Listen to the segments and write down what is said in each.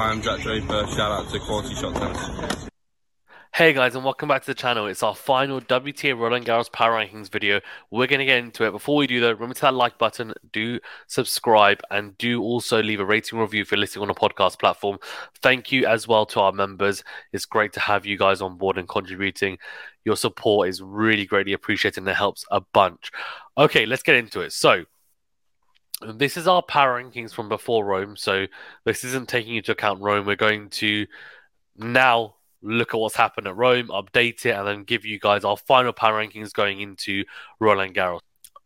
I'm Jack Draper. Shout out to Quality Shot Tennis. Hey guys, and welcome back to the channel. It's our final WTA Roland Garros Power Rankings video. We're going to get into it. Before we do though, remember to that like button, do subscribe, and do also leave a rating review if you're listening on a podcast platform. Thank you as well to our members. It's great to have you guys on board and contributing. Your support is really greatly appreciated and it helps a bunch. Okay, let's get into it. So, this is our power rankings from before Rome. So, this isn't taking into account Rome. We're going to now look at what's happened at Rome, update it, and then give you guys our final power rankings going into Roland Garros.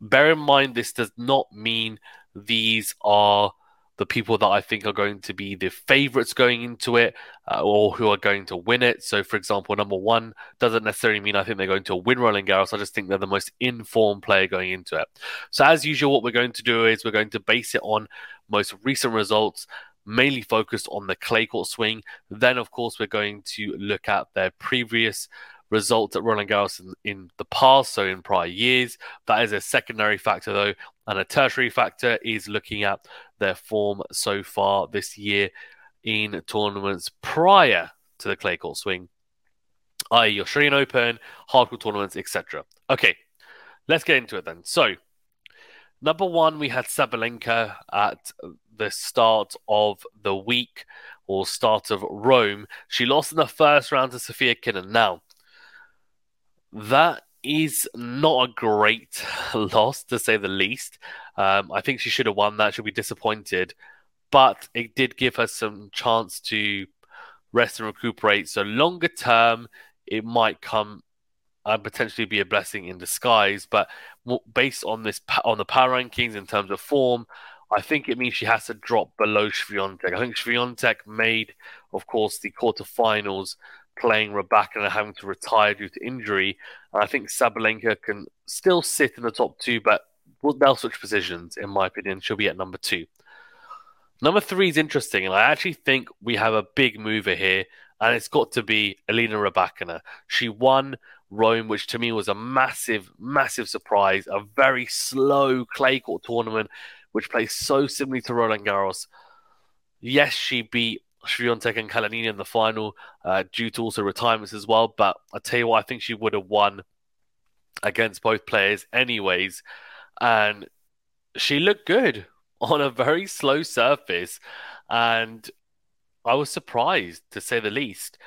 Bear in mind, this does not mean these are the people that I think are going to be the favorites going into it uh, or who are going to win it. So, for example, number one doesn't necessarily mean I think they're going to win Roland Garros. I just think they're the most informed player going into it. So, as usual, what we're going to do is we're going to base it on most recent results mainly focused on the clay court swing. Then, of course, we're going to look at their previous results at Roland Garros in, in, the past, so in prior years. That is a secondary factor, though. And a tertiary factor is looking at their form so far this year in tournaments prior to the clay court swing, i.e., Australian Open, hard court tournaments, etc. Okay, let's get into it then. So, number one, we had Sabalenka at the start of the week or start of Rome. She lost in the first round to Sofia Kenin. Now, that is not a great loss to say the least. Um, I think she should have won that. She'll be disappointed, but it did give her some chance to rest and recuperate. So longer term, it might come and potentially be a blessing in disguise. But based on this on the power rankings in terms of form, I think it means she has to drop below Swiatek. I think Swiatek made, of course, the quarterfinals playing Rybakina and having to retire due to injury. And I think Sabalenka can still sit in the top two, but they'll switch positions, in my opinion. She'll be at number two. Number three is interesting, and I actually think we have a big mover here, and it's got to be Elena Rybakina. She won Rome, which to me was a massive, massive surprise, a very slow clay court tournament which plays so similarly to Roland Garros. Yes, she beat Swiatek and Kalinina in the final uh, due to also retirements as well. But I tell you what, I think she would have won against both players anyways. And she looked good on a very slow surface. And I was surprised to say the least.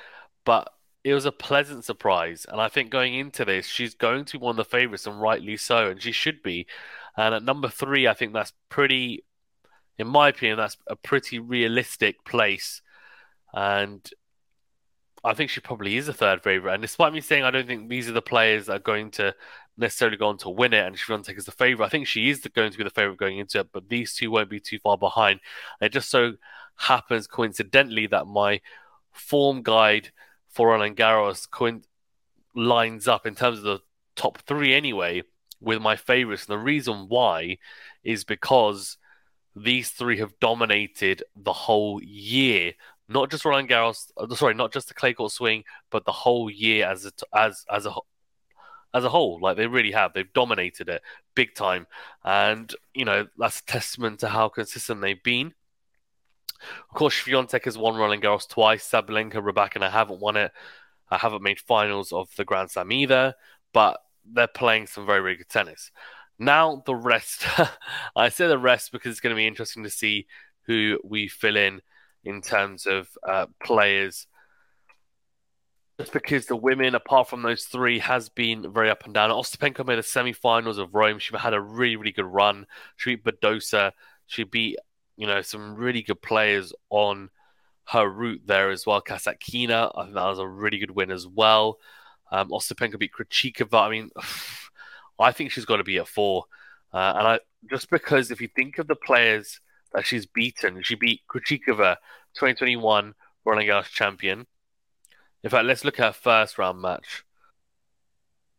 But it was a pleasant surprise. And I think going into this, she's going to be one of the favourites, and rightly so. And she should be. And at number three, I think that's pretty, in my opinion, that's a pretty realistic place. And I think she probably is a third favorite. And despite me saying I don't think these are the players that are going to necessarily go on to win it, and Swiatek is the favorite, I think she is going to be the favorite going into it. But these two won't be too far behind. And it just so happens coincidentally that my form guide for Roland Garros lines up in terms of the top three anyway with my favorites. And the reason why is because these three have dominated the whole year. Not just Roland Garros, uh, sorry, not just the clay court swing, but the whole year as a, as as a as a whole. Like they really have, they've dominated it big time, and you know that's a testament to how consistent they've been. Of course, Swiatek has won Roland Garros twice. Sabalenka, I haven't won it. I haven't made finals of the Grand Slam either, but they're playing some very, very good tennis. Now, the rest. I say the rest because it's going to be interesting to see who we fill in in terms of uh, players. Just because the women, apart from those three, has been very up and down. Ostapenko made the semi-finals of Rome. She had a really, really good run. She beat Badosa. She beat, you know, some really good players on her route there as well. Kasatkina, I think that was a really good win as well. Um, Ostapenko beat Krejcikova. I mean, I think she's got to be at four. Uh, and I just because if you think of the players that she's beaten, she beat Krejcikova, 2021 Roland Garros champion. In fact, let's look at her first round match.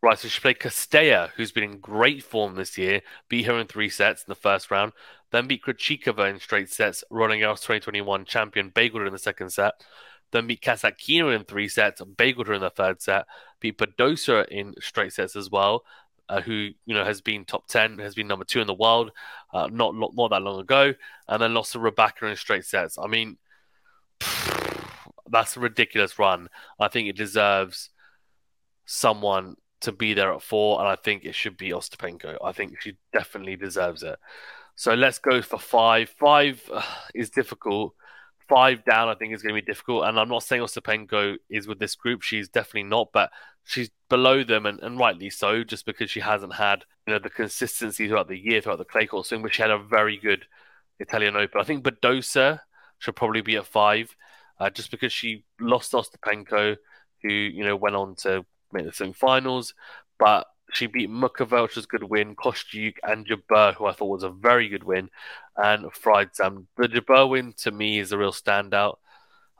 Right, so she played Castella, who's been in great form this year, beat her in three sets in the first round, then beat Krejcikova in straight sets, Roland Garros 2021 champion, bageled her in the second set, then beat Kasatkina in three sets, bageled her in the third set, beat Badosa in straight sets as well, uh, who you know has been top ten, has been number two in the world, uh, not not that long ago, and then lost to Rybakina in straight sets. I mean, that's a ridiculous run. I think it deserves someone to be there at four, and I think it should be Ostapenko. I think she definitely deserves it. So let's go for five. Five uh, is difficult. Five down, I think, is going to be difficult. And I'm not saying Ostapenko is with this group. She's definitely not, but she's below them, and, and rightly so, just because she hasn't had you know the consistency throughout the year, throughout the clay court swing, but she had a very good Italian Open. I think Badosa should probably be at five, uh, just because she lost Ostapenko, who you know went on to make the semi-finals, but she beat Muchova, which was a good win, Kostyuk and Jabeur, who I thought was a very good win, and Friedsam. The Jabeur win to me is a real standout.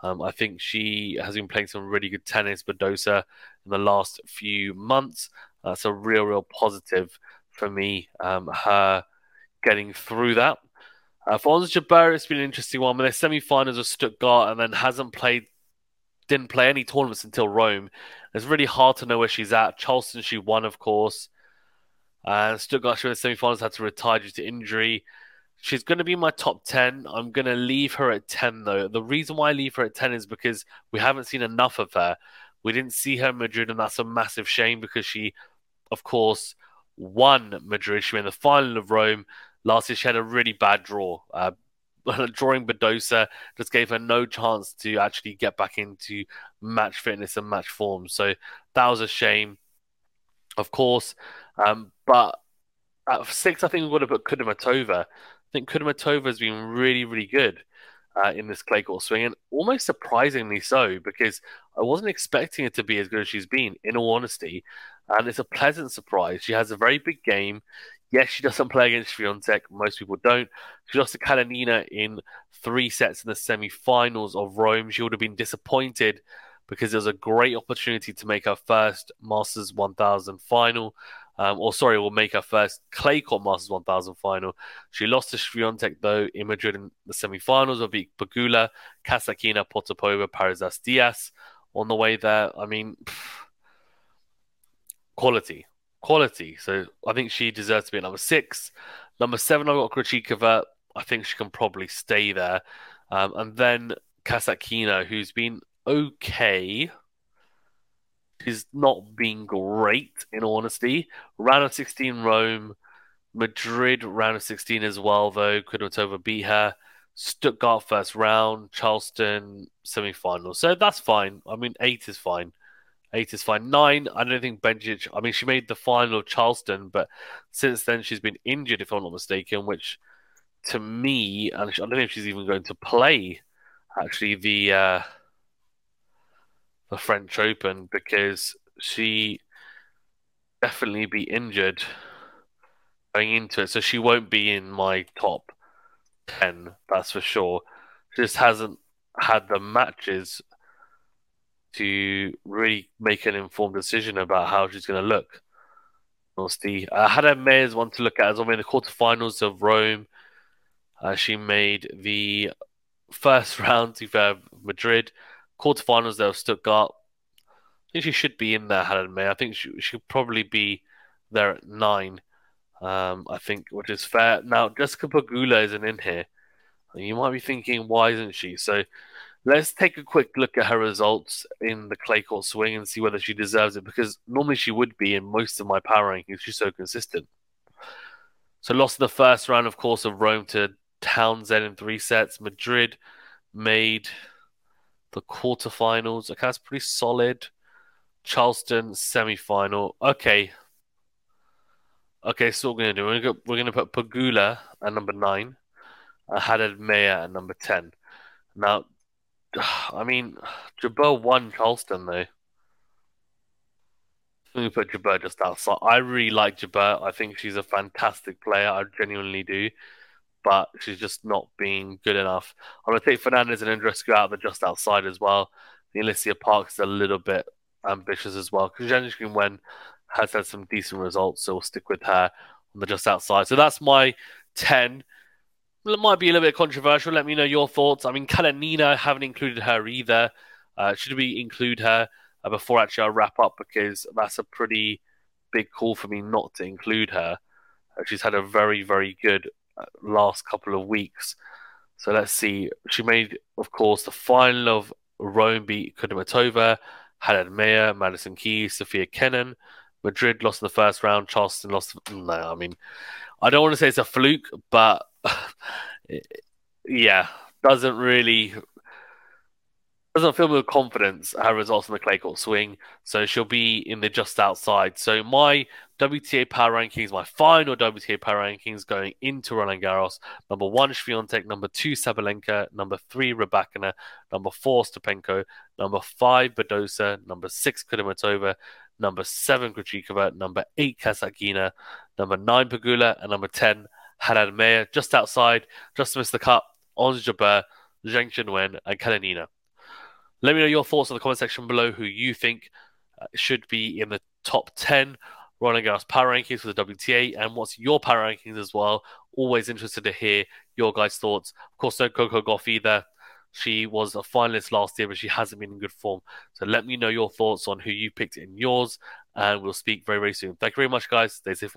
Um, I think she has been playing some really good tennis, Badosa, in the last few months. That's a real, real positive for me. Um, her getting through that. Uh, for Ons Jabeur, it's been an interesting one. But their semi-finals of Stuttgart and then hasn't played, didn't play any tournaments until Rome. It's really hard to know where she's at. Charleston, she won, of course. And Stuttgart, she won the semi-finals, had to retire due to injury. She's going to be my top 10. I'm going to leave her at 10, though. The reason why I leave her at 10 is because we haven't seen enough of her. We didn't see her in Madrid, and that's a massive shame because she, of course, won Madrid. She went the final of Rome. Last year, she had a really bad draw. Uh, drawing Badosa just gave her no chance to actually get back into match fitness and match form. So that was a shame, of course. Um, but at six, I think we would have put Kudermetova think Kudermetova has been really, really good uh, in this clay court swing, and almost surprisingly so, because I wasn't expecting it to be as good as she's been, in all honesty. And it's a pleasant surprise. She has a very big game. Yes, she doesn't play against Swiatek. Most people don't. She lost to Kalinina in three sets in the semi-finals of Rome. She would have been disappointed because it was a great opportunity to make her first Masters 1000 final um, or sorry, will make her first clay court Masters 1000 final. She lost to Swiatek though in Madrid in the semi-finals. Will beat Pegula, Kasatkina, Potapova, Parrizas Diaz on the way there. I mean, pff, quality, quality. So I think she deserves to be at number six. Number seven, I've got Krejcikova. I think she can probably stay there. Um, and then Kasatkina, who's been okay He's not been great, in honesty. Round of 16 Rome, Madrid round of 16 as well, though. Kudermetova beat her. Stuttgart first round, Charleston semi final. So that's fine. I mean, eight is fine. Eight is fine. Nine, I don't think Bencic. I mean, she made the final of Charleston, but since then she's been injured, if I'm not mistaken, which to me, and I don't know if she's even going to play actually the uh, the French Open because she definitely be injured going into it, so she won't be in my top ten. That's for sure. She just hasn't had the matches to really make an informed decision about how she's going to look. Honestly, I Haddad Maia's one to look at as well in the quarterfinals of Rome. Uh, she made the first round to fair Madrid quarterfinals though, Stuttgart. I think she should be in there, Helen May. I think she should probably be there at nine. Um, I think, which is fair. Now, Jessica Pegula isn't in here. You might be thinking, why isn't she? So let's take a quick look at her results in the clay court swing and see whether she deserves it. Because normally she would be in most of my power rankings. She's so consistent. So lost the first round, of course, of Rome to Townsend in three sets. Madrid made the quarterfinals. Okay, that's pretty solid. Charleston semi-final. Okay. Okay, so what we're gonna do, we're gonna, put Pegula at number nine, and Haddad Maia at number ten. Now, I mean, Jabeur won Charleston though. Me put Jabeur just outside. I really like Jabeur. I think she's a fantastic player. I genuinely do but she's just not being good enough. I'm to take Fernandez and Andreescu out of the just outside as well. The Alycia Parks is a little bit ambitious as well because Zheng Wen has had some decent results, so we'll stick with her on the just outside. So that's my 10. Might be a little bit controversial. Let me know your thoughts. I mean, Kalinina, haven't included her either. Uh, should we include her uh, before actually I wrap up? Because that's a pretty big call for me not to include her. Uh, she's had a very, very good last couple of weeks. So let's see. She made, of course, the final of Rome beat Kudermetova, Haddad Maia, Madison Keys, Sofia Kenin. Madrid lost in the first round. Charleston lost. No, I mean, I don't want to say it's a fluke, but yeah, doesn't really doesn't feel with confidence her results on the clay court swing, so she'll be in the just outside. So my WTA power rankings, my final WTA power rankings going into Roland Garros: number one Swiatek, number two Sabalenka, number three Rybakina, number four Ostapenko, number five Badosa, number six Kudermetova, number seven Krejcikova, number eight Kasatkina, number nine Pegula, and number ten Haddad Maia. Just outside, just missed the cut. Ons Jabeur, Zheng Qinwen, and Kalinina. Let me know your thoughts in the comment section below who you think uh, should be in the top 10 Roland Garros power rankings for the WTA and what's your power rankings as well. Always interested to hear your guys' thoughts. Of course, no Coco Gauff either. She was a finalist last year, but she hasn't been in good form. So let me know your thoughts on who you picked in yours, and we'll speak very, very soon. Thank you very much, guys. Stay safe